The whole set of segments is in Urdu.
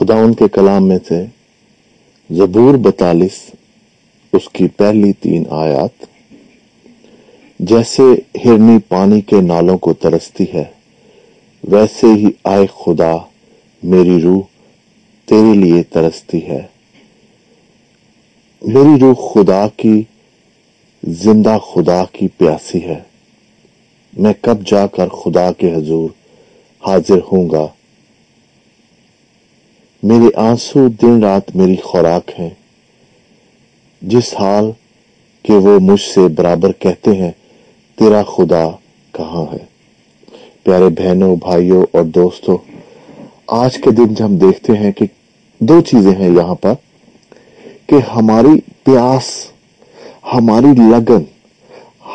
خدا ان کے کلام میں سے زبور بتالیس، اس کی پہلی تین آیات۔ جیسے ہرنی پانی کے نالوں کو ترستی ہے، ویسے ہی آئے خدا، میری روح تیرے لیے ترستی ہے۔ میری روح خدا کی، زندہ خدا کی پیاسی ہے۔ میں کب جا کر خدا کے حضور حاضر ہوں گا؟ میرے آنسو دن رات میری خوراک ہے جس حال کہ وہ مجھ سے برابر کہتے ہیں، تیرا خدا کہاں ہے؟ پیارے بہنوں، بھائیوں اور دوستوں، آج کے دن جب ہم دیکھتے ہیں کہ دو چیزیں ہیں یہاں پر، کہ ہماری پیاس، ہماری لگن،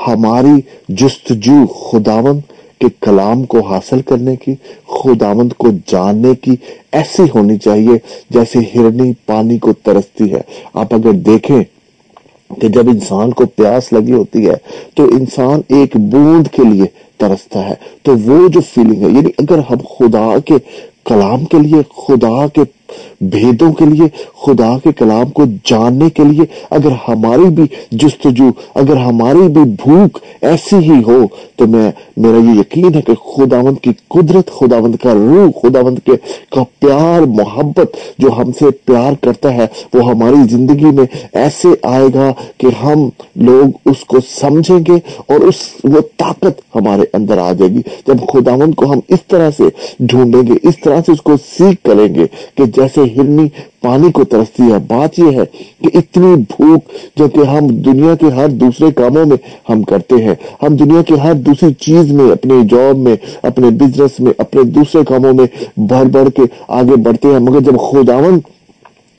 ہماری جستجو خداوند کے کلام کو حاصل کرنے کی، خداوند کو جاننے کی ایسی ہونی چاہیے جیسے ہرنی پانی کو ترستی ہے۔ آپ اگر دیکھیں کہ جب انسان کو پیاس لگی ہوتی ہے تو انسان ایک بوند کے لیے ترستا ہے۔ تو وہ جو فیلنگ ہے یعنی اگر ہم خدا کے کلام کے لیے، خدا کے بھیدوں کے لیے، خدا کے کلام کو جاننے کے لیے۔ اگر ہماری بھی جستجو، اگر ہماری بھی بھوک ایسی ہی ہو، تو میں، میرا یہ یقین ہے کہ خداوند کی قدرت، خداوند کا روح، خداوند کے، کا پیار، محبت جو ہم سے پیار کرتا ہے، وہ ہماری زندگی میں ایسے آئے گا کہ ہم لوگ اس کو سمجھیں گے اور اس، وہ طاقت ہمارے اندر آ جائے گی۔ جب خداوند کو ہم اس طرح سے ڈھونڈیں گے، اس طرح سے اس کو سیکھ کریں گے کہ جیسے ہرنی پانی کو ترستی ہے۔ بات یہ ہے کہ اتنی بھوک جو کہ ہم دنیا کے ہر دوسرے کاموں میں ہم کرتے ہیں، ہم دنیا کے ہر دوسری چیز میں، اپنے جاب میں، اپنے بزنس میں، اپنے دوسرے کاموں میں بڑھ بڑھ کے آگے بڑھتے ہیں۔ مگر جب خداون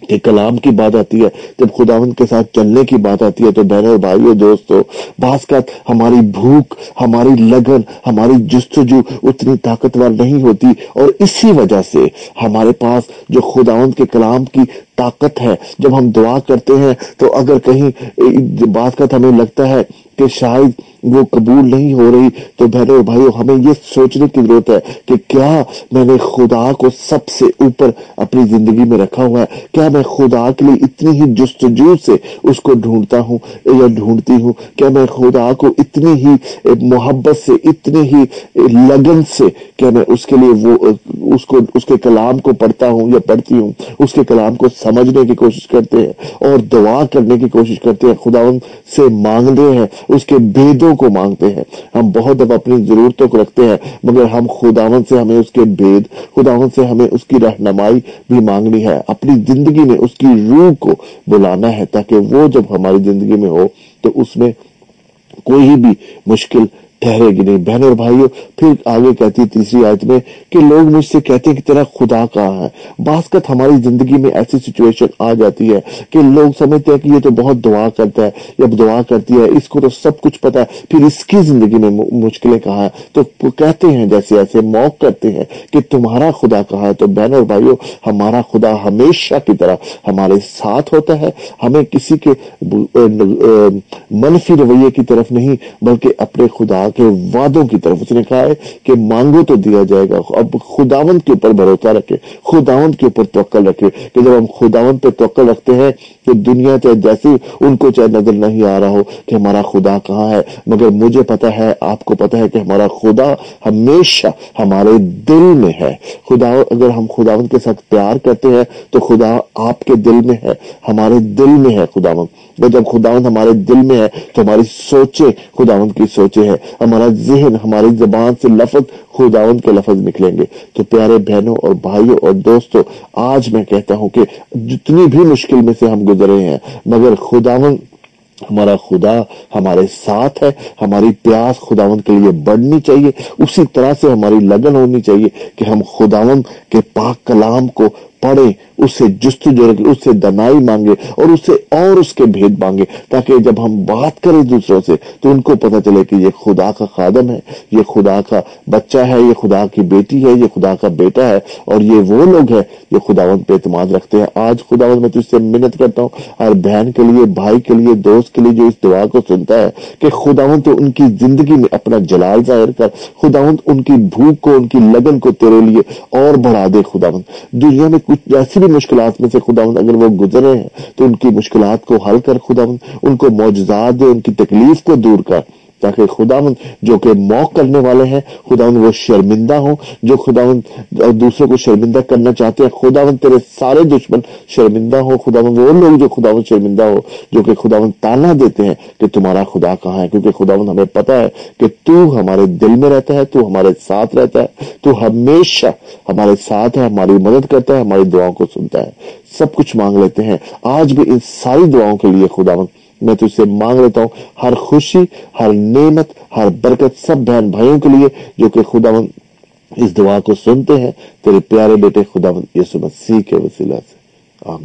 کہ کلام کی بات آتی ہے، جب خداون کے ساتھ چلنے کی بات آتی ہے تو بہنوں بھائیوں دوستو، بعض کا ہماری بھوک، ہماری لگن، ہماری جستجو اتنی طاقتور نہیں ہوتی اور اسی وجہ سے ہمارے پاس جو خداون کے کلام کی طاقت ہے۔ جب ہم دعا کرتے ہیں تو اگر کہیں بعض کا ہمیں لگتا ہے کہ شاید وہ قبول نہیں ہو رہی، تو بہنوں بھائیوں، ہمیں یہ سوچنے کی ضرورت ہے کہ کیا میں نے خدا کو سب سے اوپر اپنی زندگی میں رکھا ہوا ہے؟ کیا میں خدا کے لیے اتنی ہی جستجو سے اس کو ڈھونڈتا ہوں یا ڈھونڈتی ہوں؟ کیا میں خدا کو اتنی ہی محبت سے، اتنی ہی لگن سے، کیا میں اس کے لیے وہ، اس کو، اس کے کلام کو پڑھتا ہوں یا پڑھتی ہوں؟ اس کے کلام کو سمجھنے کی کوشش کرتے ہیں اور دعا کرنے کی کوشش کرتے ہیں۔ خداون سے مانگتے ہیں، اس کے بیدوں کو مانگتے ہیں۔ ہم بہت دفعہ اپنی ضرورتوں کو رکھتے ہیں، مگر ہم خداون سے ہمیں اس کے بید خداون سے ہمیں اس کی رہنمائی بھی مانگنی ہے۔ اپنی زندگی میں اس کی روح کو بلانا ہے تاکہ وہ جب ہماری زندگی میں ہو تو اس میں کوئی بھی مشکل ٹھہرے گی نہیں۔ بہن اور بھائیوں، پھر آگے کہتی تیسری آیت میں کہ لوگ مجھ سے کہتے ہیں کہ تیرا خدا کہاں ہے؟ باسکت ہماری زندگی میں ایسی سچویشن آ جاتی ہے کہ لوگ سمجھتے ہیں کہ یہ تو بہت دعا کرتا ہے۔ جب دعا کرتی ہے، اس کو تو سب کچھ پتا ہے۔ پھر اس کی زندگی میں مشکلیں کہاں ہے تو کہتے ہیں جیسے ایسے موق کرتے ہیں کہ تمہارا خدا کہاں ہے؟ تو بہن اور بھائیوں، ہمارا خدا ہمیشہ کی طرح ہمارے ساتھ ہوتا ہے۔ ہمیں کسی کے منفی رویے کی طرف نہیں، بلکہ اپنے خدا کے وعدوں کی طرف اس نے کہا ہے کہ مانگو تو دیا جائے گا۔ اب خداوند کے اوپر بھروسہ رکھے، خداوند کے اوپر توقع رکھے کہ جب ہم خداوند پہ توقع رکھتے ہیں کہ دنیا چاہے جیسی ان کو چاہے نظر نہیں آ رہا ہو کہ ہمارا خدا کہاں ہے، مگر مجھے پتا ہے، آپ کو پتا ہے کہ ہمارا خدا ہمیشہ ہمارے دل میں ہے۔ خدا، اگر ہم خداوند کے ساتھ پیار کرتے ہیں تو خدا آپ کے دل میں ہے، ہمارے دل میں ہے خداوند۔ جب خداوند ہمارے دل میں ہے تو ہماری سوچیں خداوند کی سوچیں ہے ہمارا ذہن، ہماری زبان سے لفظ خداوند کے لفظ نکلیں گے۔ تو پیارے بہنوں اور بھائیوں اور دوستوں، آج میں کہتا ہوں کہ جتنی بھی مشکل میں سے ہم گزرے ہیں، مگر خداوند ہمارا خدا ہمارے ساتھ ہے، ہماری پیاس خداوند کے لیے بڑھنی چاہیے۔ اسی طرح سے ہماری لگن ہونی چاہیے کہ ہم خداوند کے پاک کلام کو پڑھیں اس سے جستجو رکھے اس سے دنائی مانگے اور اس سے اور اس کے بھید مانگے تاکہ جب ہم بات کریں دوسروں سے تو ان کو پتہ چلے کہ یہ خدا کا خادم ہے، یہ خدا کا بچہ ہے، یہ خدا کی بیٹی ہے، یہ خدا کا بیٹا ہے اور یہ وہ لوگ ہیں جو خداوند پہ اعتماد رکھتے ہیں۔ آج خداوند میں تجھ سے منت کرتا ہوں اور بہن کے لیے، بھائی کے لیے، دوست کے لیے جو اس دعا کو سنتا ہے کہ خداوند تو ان کی زندگی میں اپنا جلال ظاہر کر، خداوند ان کی بھوک کو، ان کی لگن کو تیرے لیے اور بڑھا دے خداوند۔ دنیا میں کچھ ایسی بھی مشکلات میں سے خداوند اگر وہ گزرے ہیں تو ان کی مشکلات کو حل کر خداوند، ان کو معجزات دے، ان کی تکلیف کو دور کر۔ تاکہ خداوند جو کہ موق کرنے والے ہیں، خداوند وہ شرمندہ ہوں، جو خداوند دوسروں کو شرمندہ کرنا چاہتے ہیں، خداوند تیرے سارے دشمن شرمندہ ہو خداوند وہ لوگ جو خداوند شرمندہ ہو جو کہ خداوند تانا دیتے ہیں کہ تمہارا خدا کہاں ہے، کیونکہ خداوند ہمیں پتا ہے کہ تو ہمارے دل میں رہتا ہے، تو ہمارے ساتھ رہتا ہے، تو ہمیشہ ہمارے ساتھ ہے، ہماری مدد کرتا ہے، ہماری دعاؤں کو سنتا ہے۔ سب کچھ مانگ لیتے ہیں۔ آج بھی ان ساری دعاؤں کے لیے خداوند میں تجھ سے مانگ لیتا ہوں ہر خوشی، ہر نعمت، ہر برکت سب بہن بھائیوں کے لیے جو کہ خدا اس دعا کو سنتے ہیں۔ تیرے پیارے بیٹے خدا یسو مسیح کے وسیلہ سے۔ آمین۔